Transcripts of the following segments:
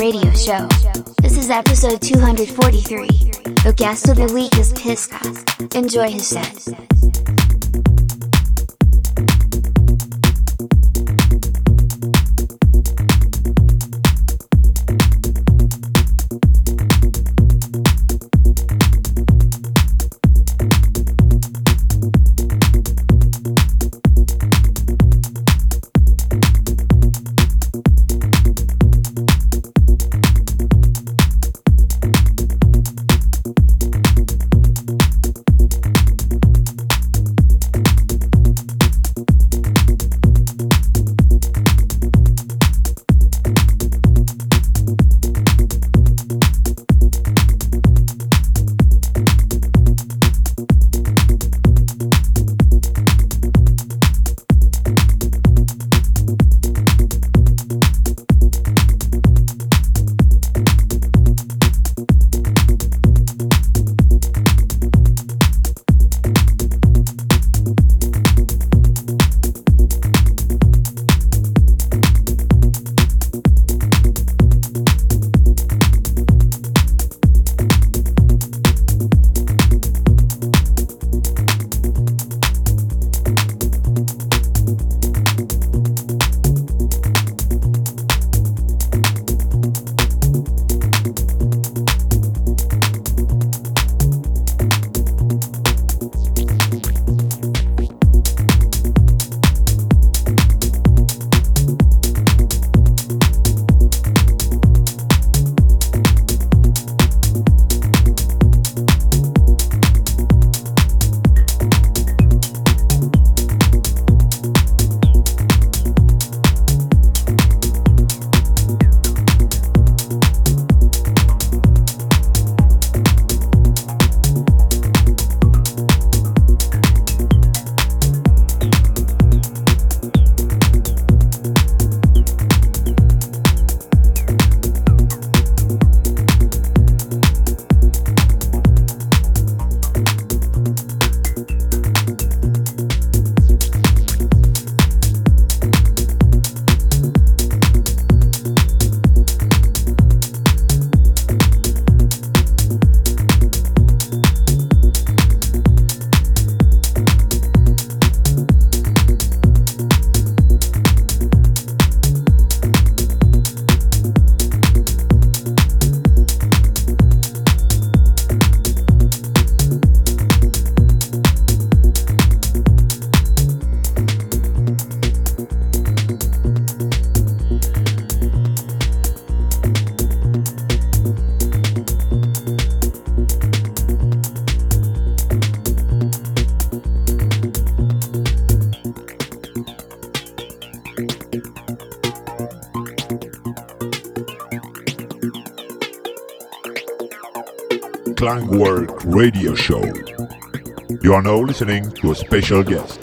Radio Show. This is episode 243. The guest of the week is Kiska. Enjoy his set. You are now listening to a special guest.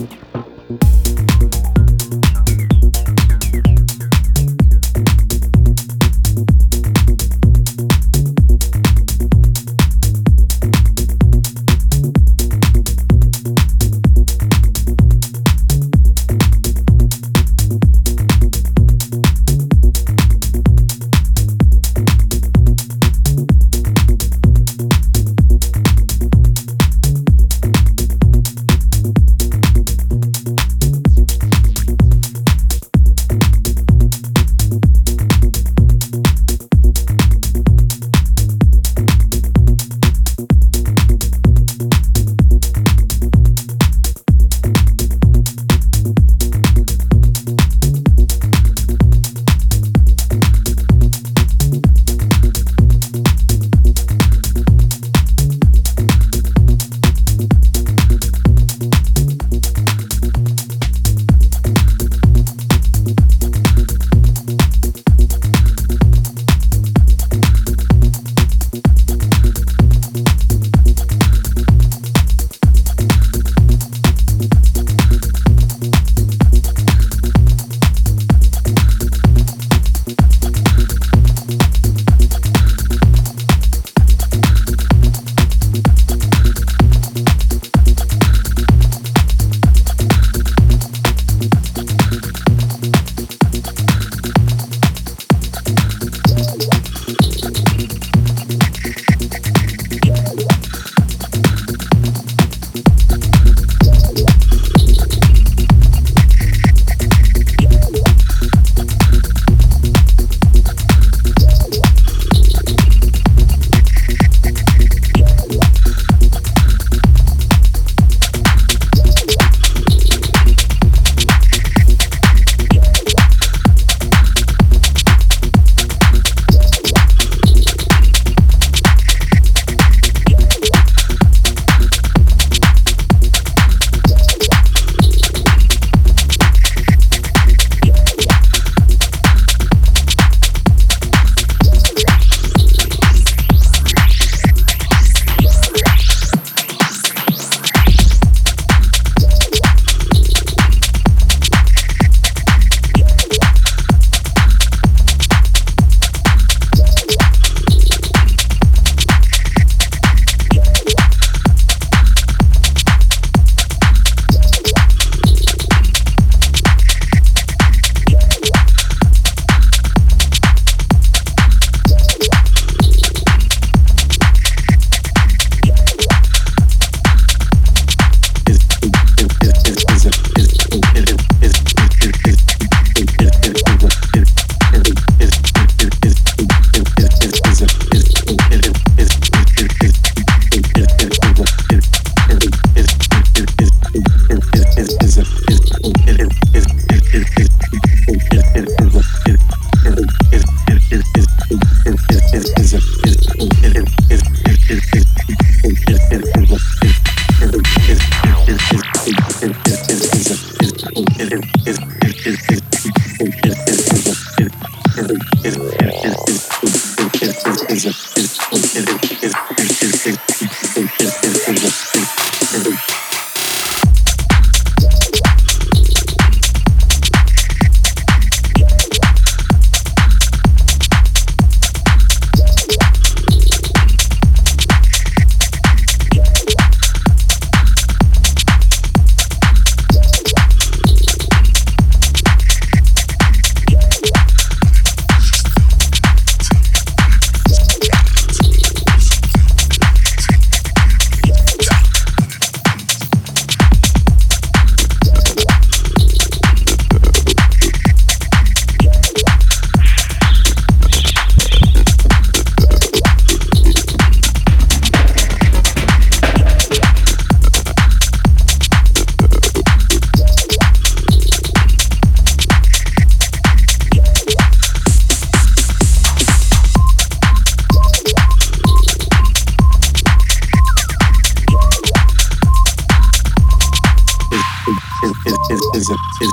Is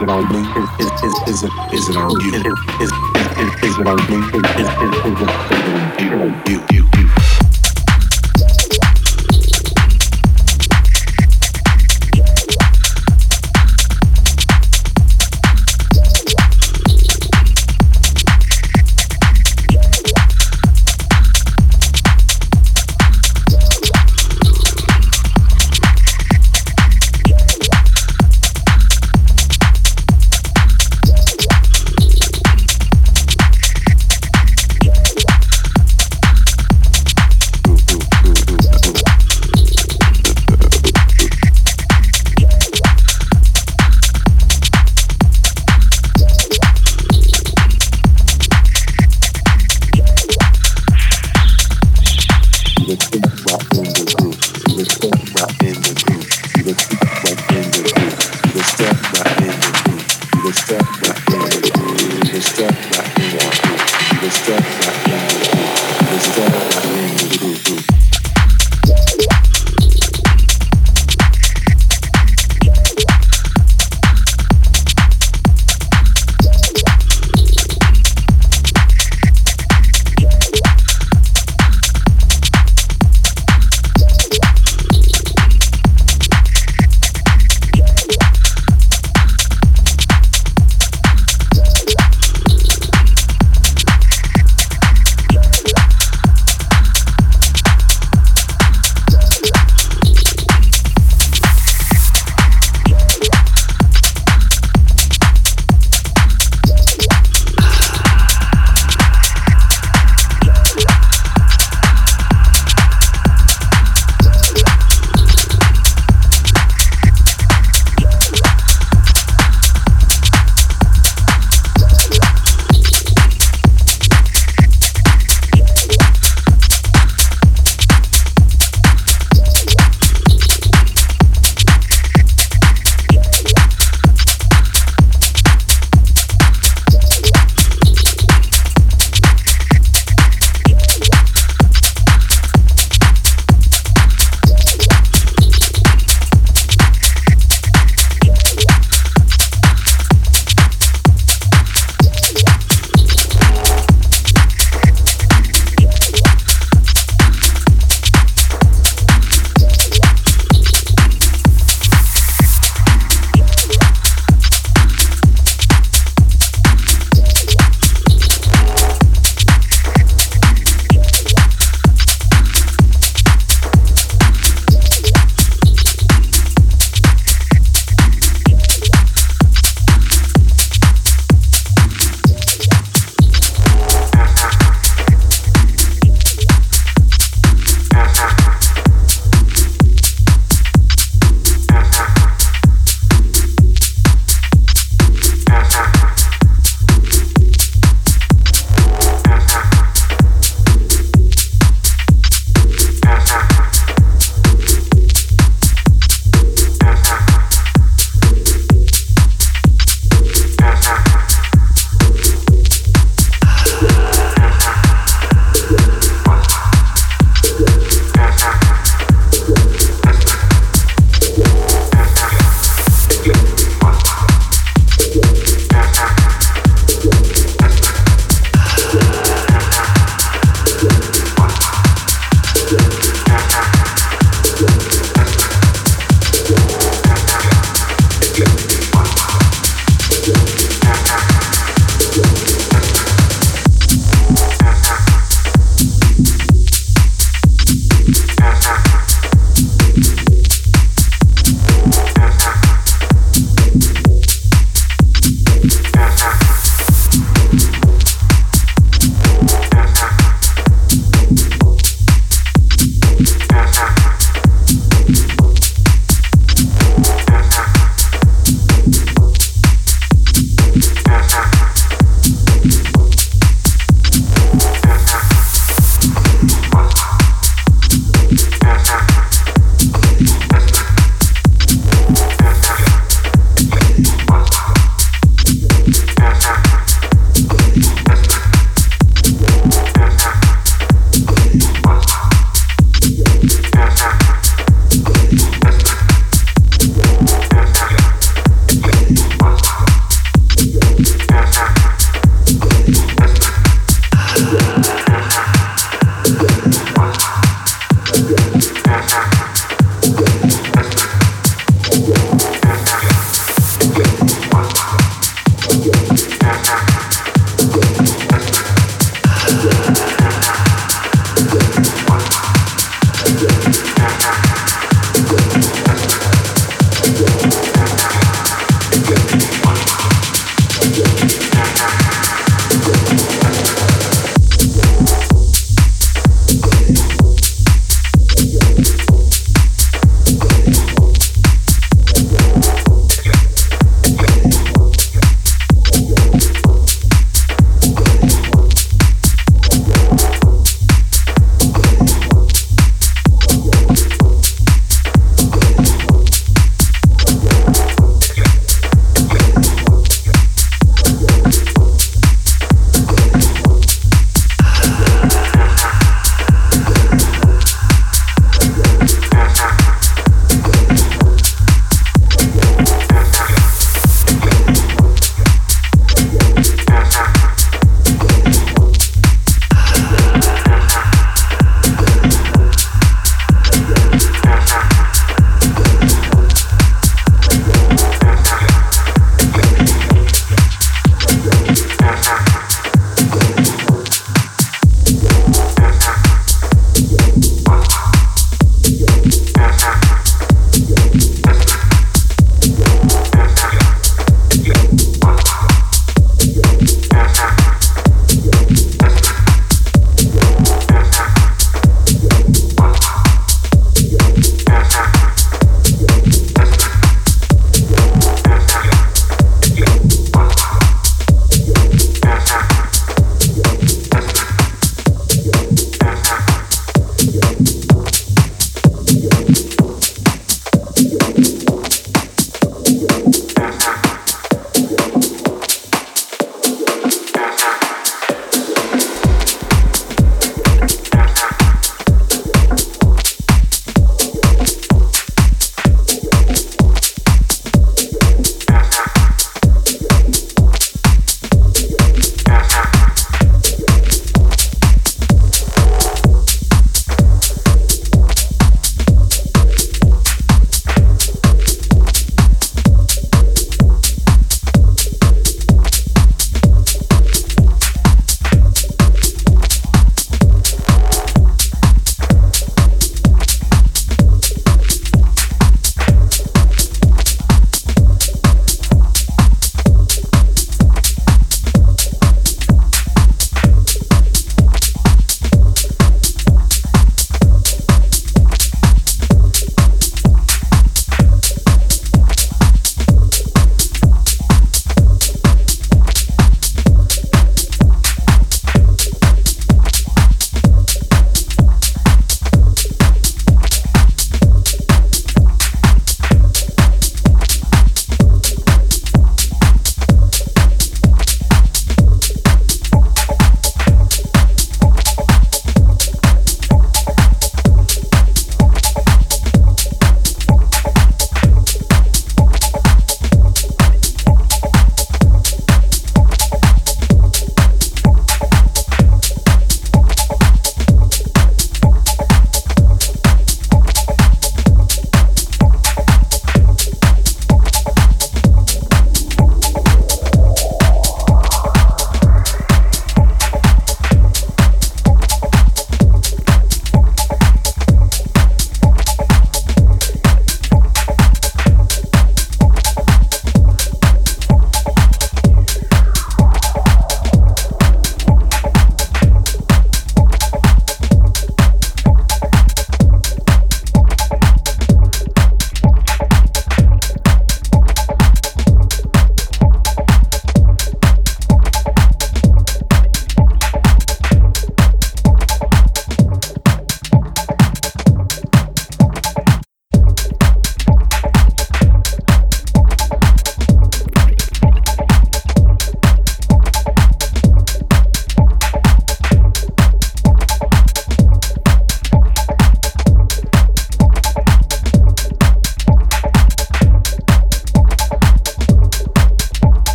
it on me? Is it is it on you? Is it on me? Is it on you?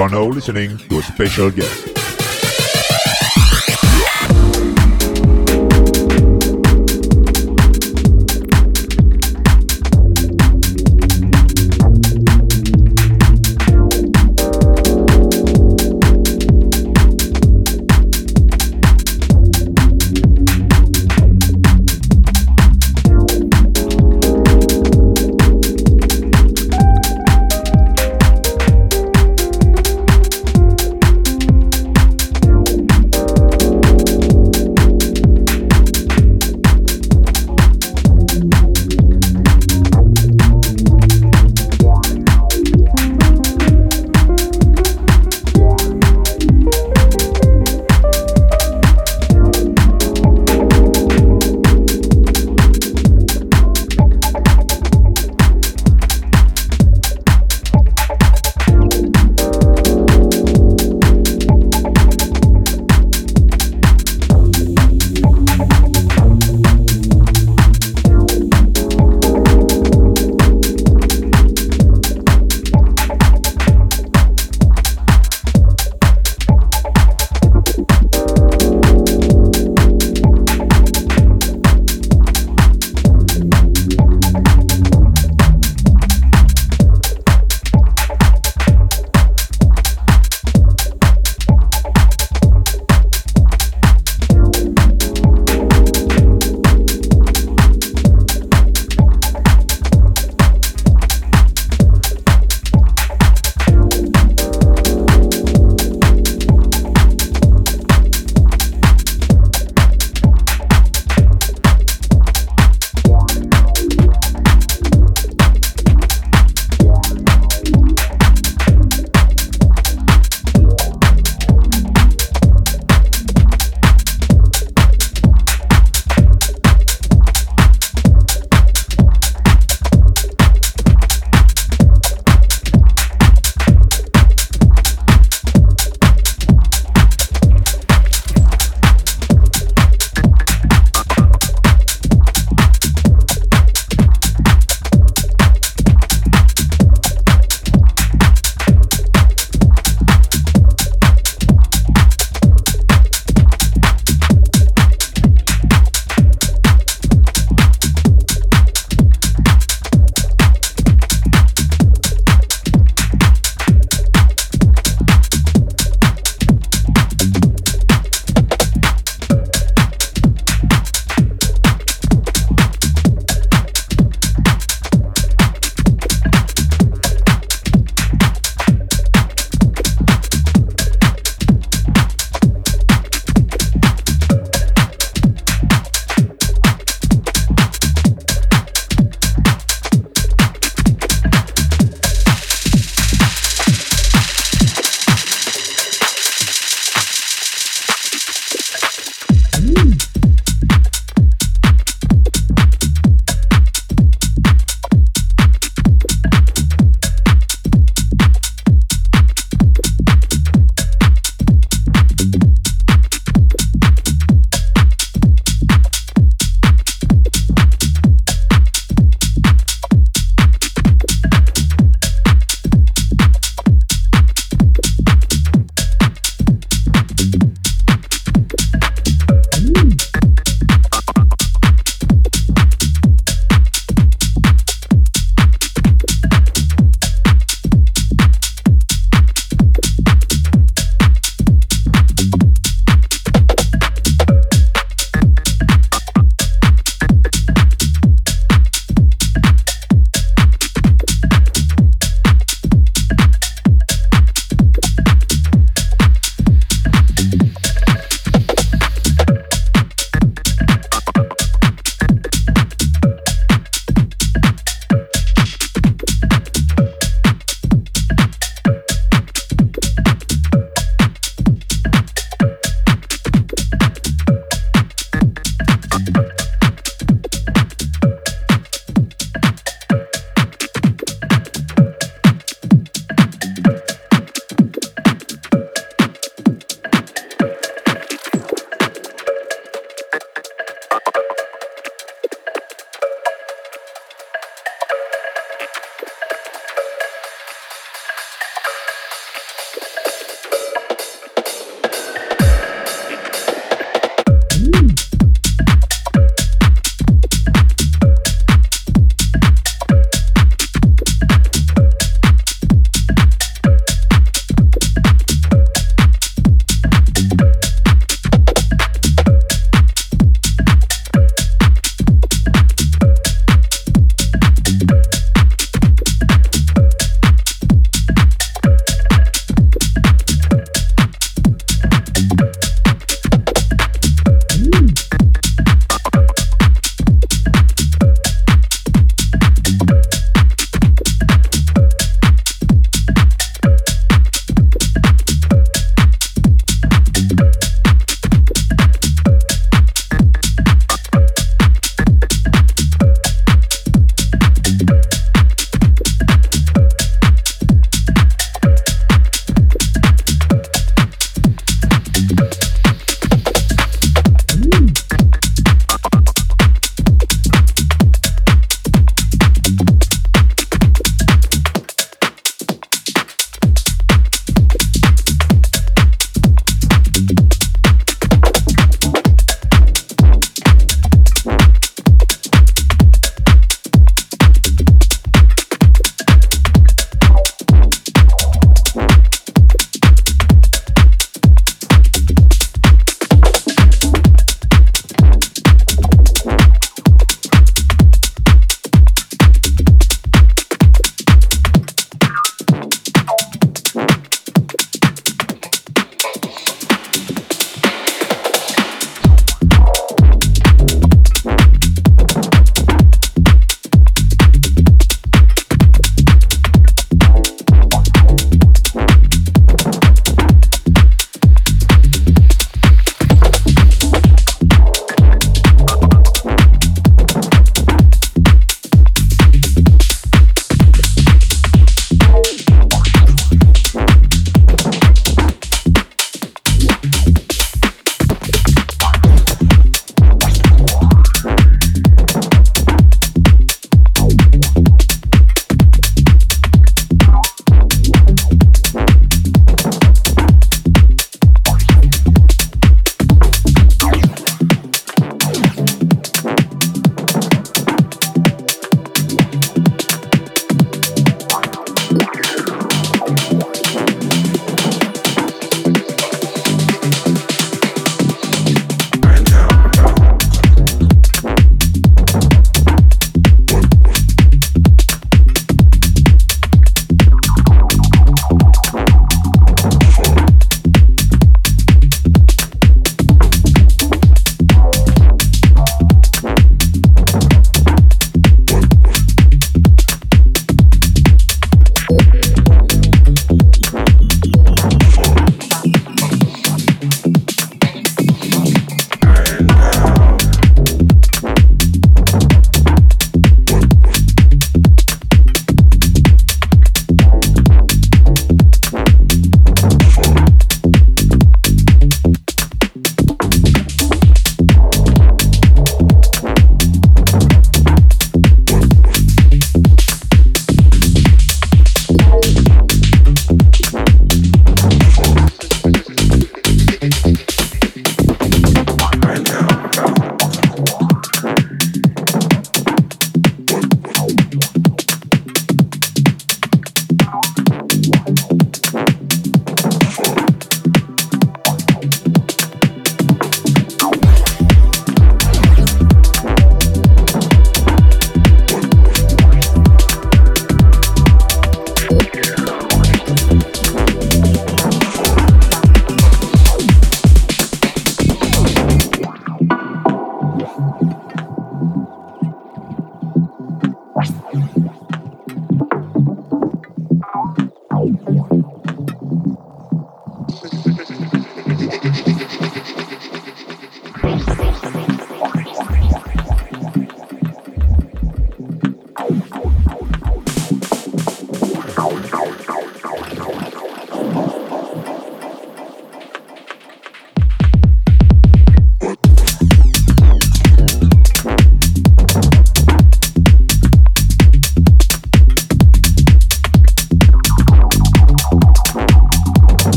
You are now listening to a special guest.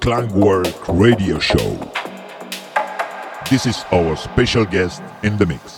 Clangwork Radio Show. This is our special guest in the mix.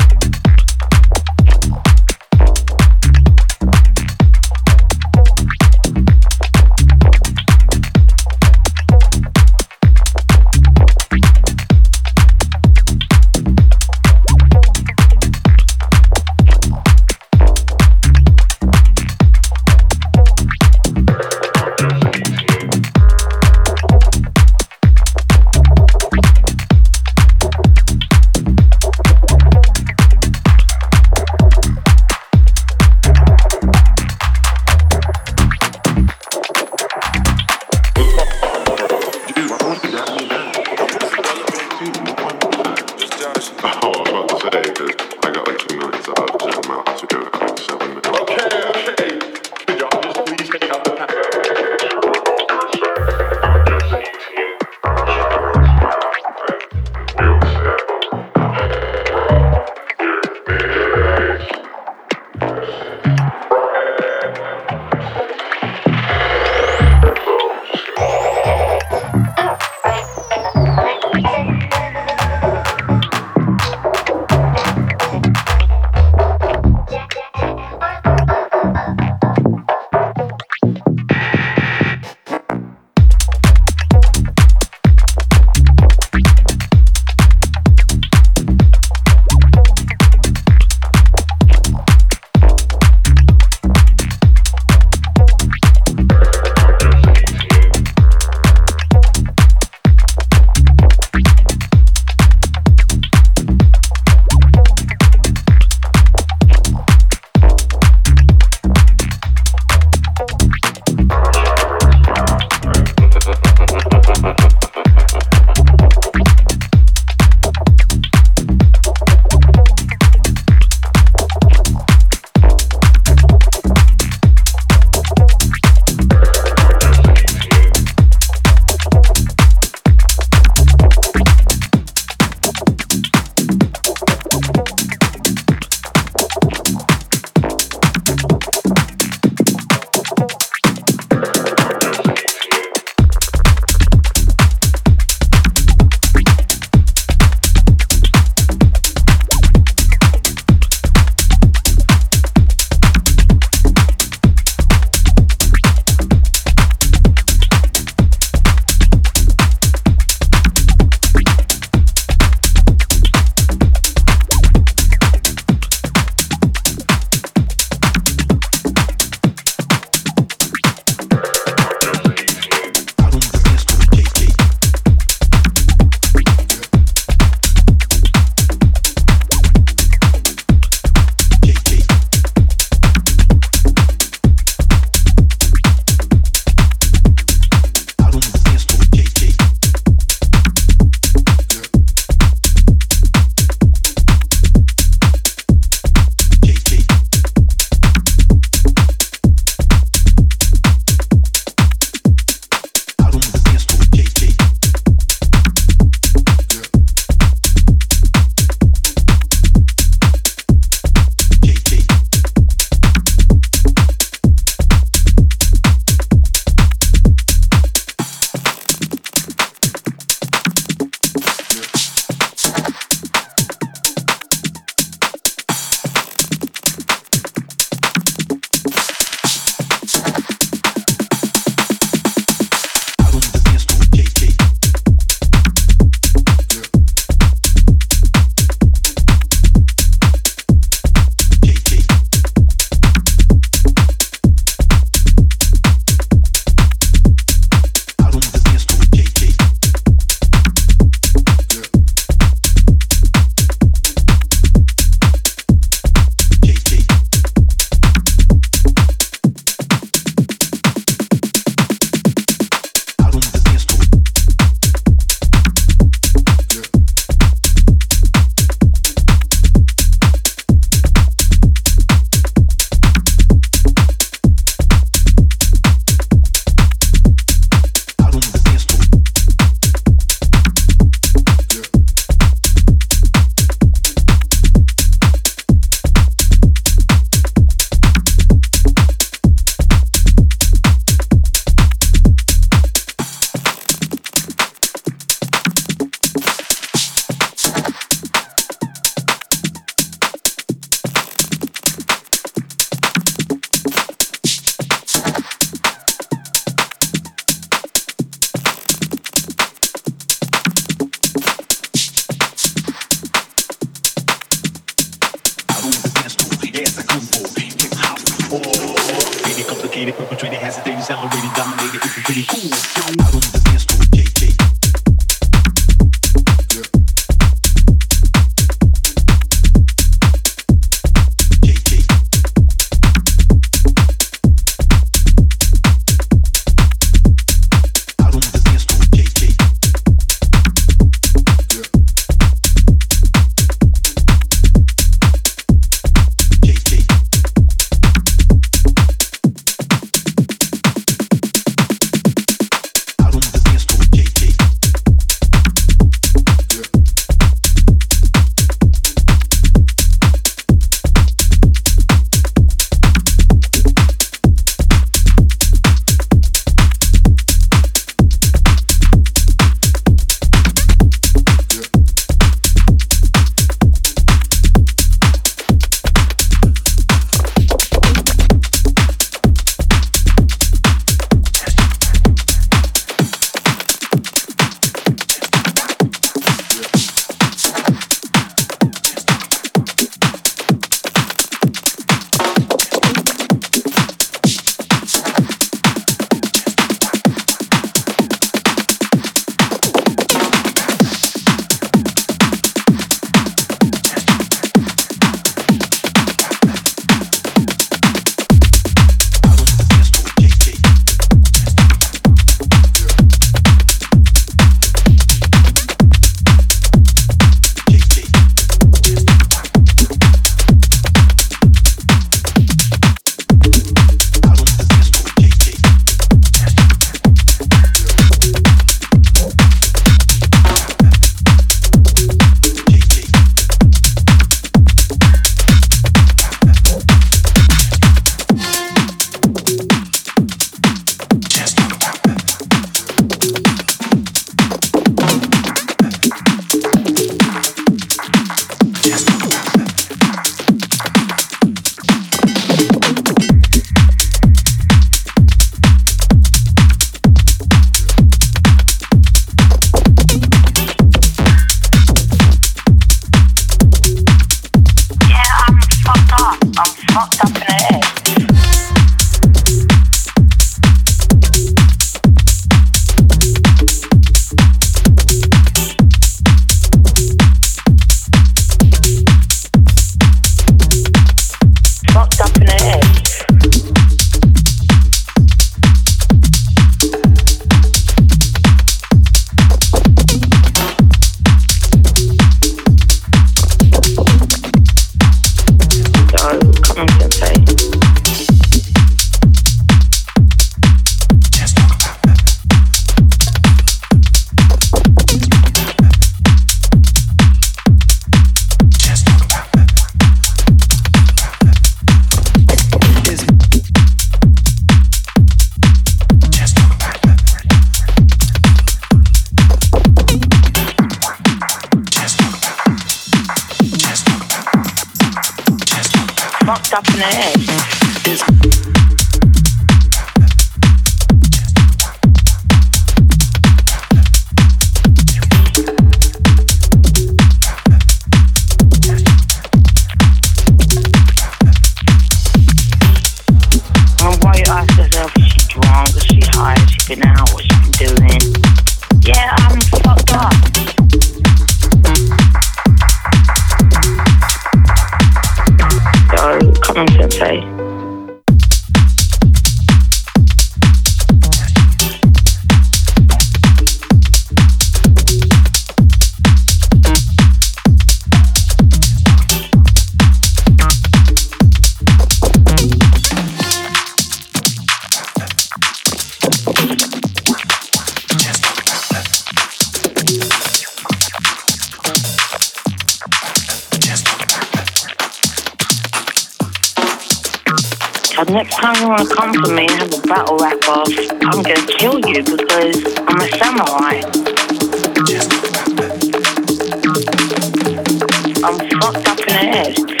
I'm fucked up in the head.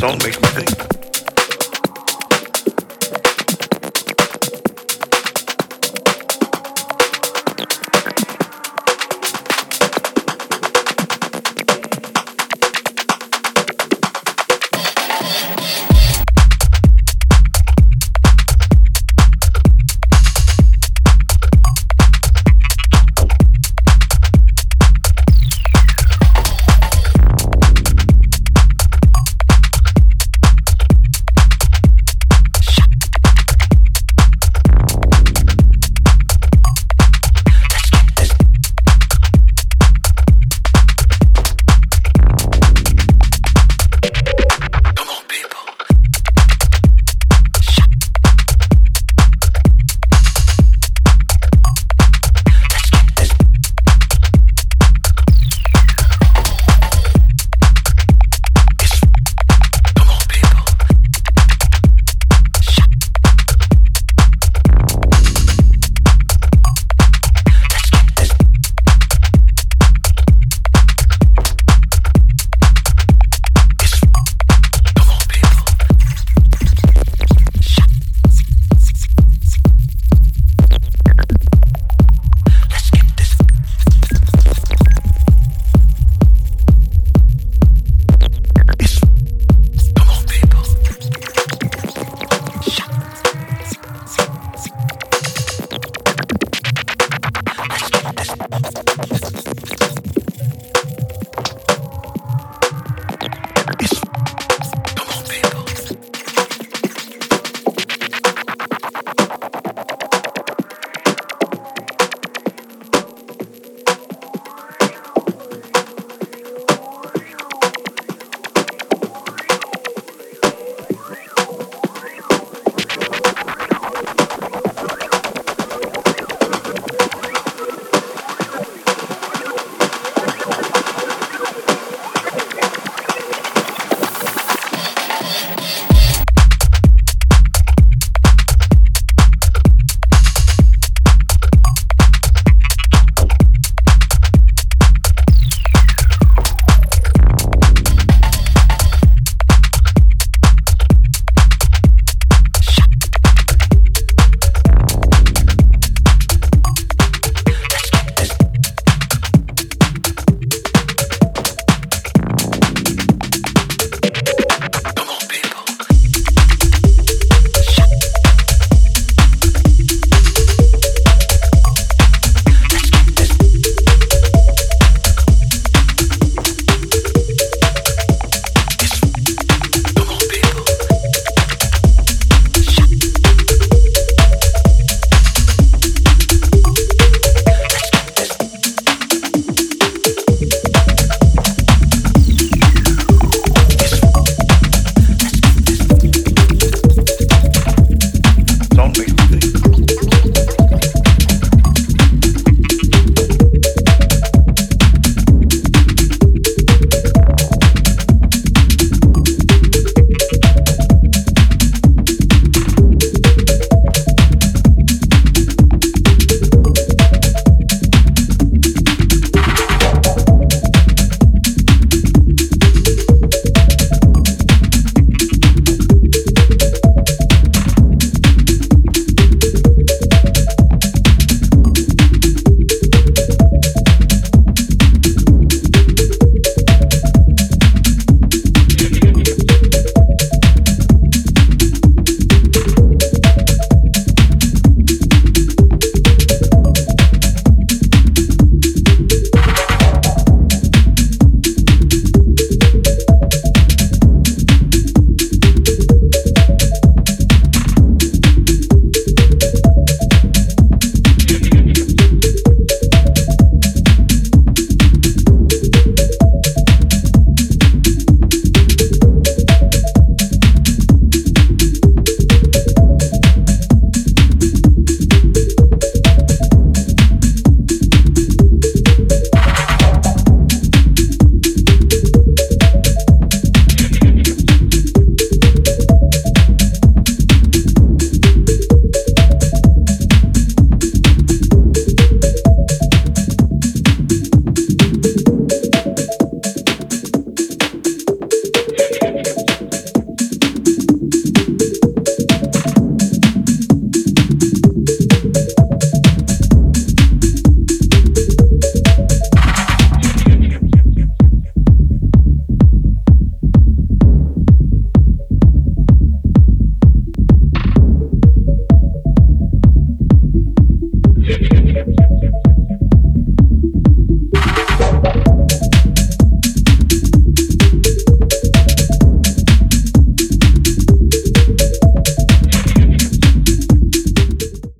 don't make me think.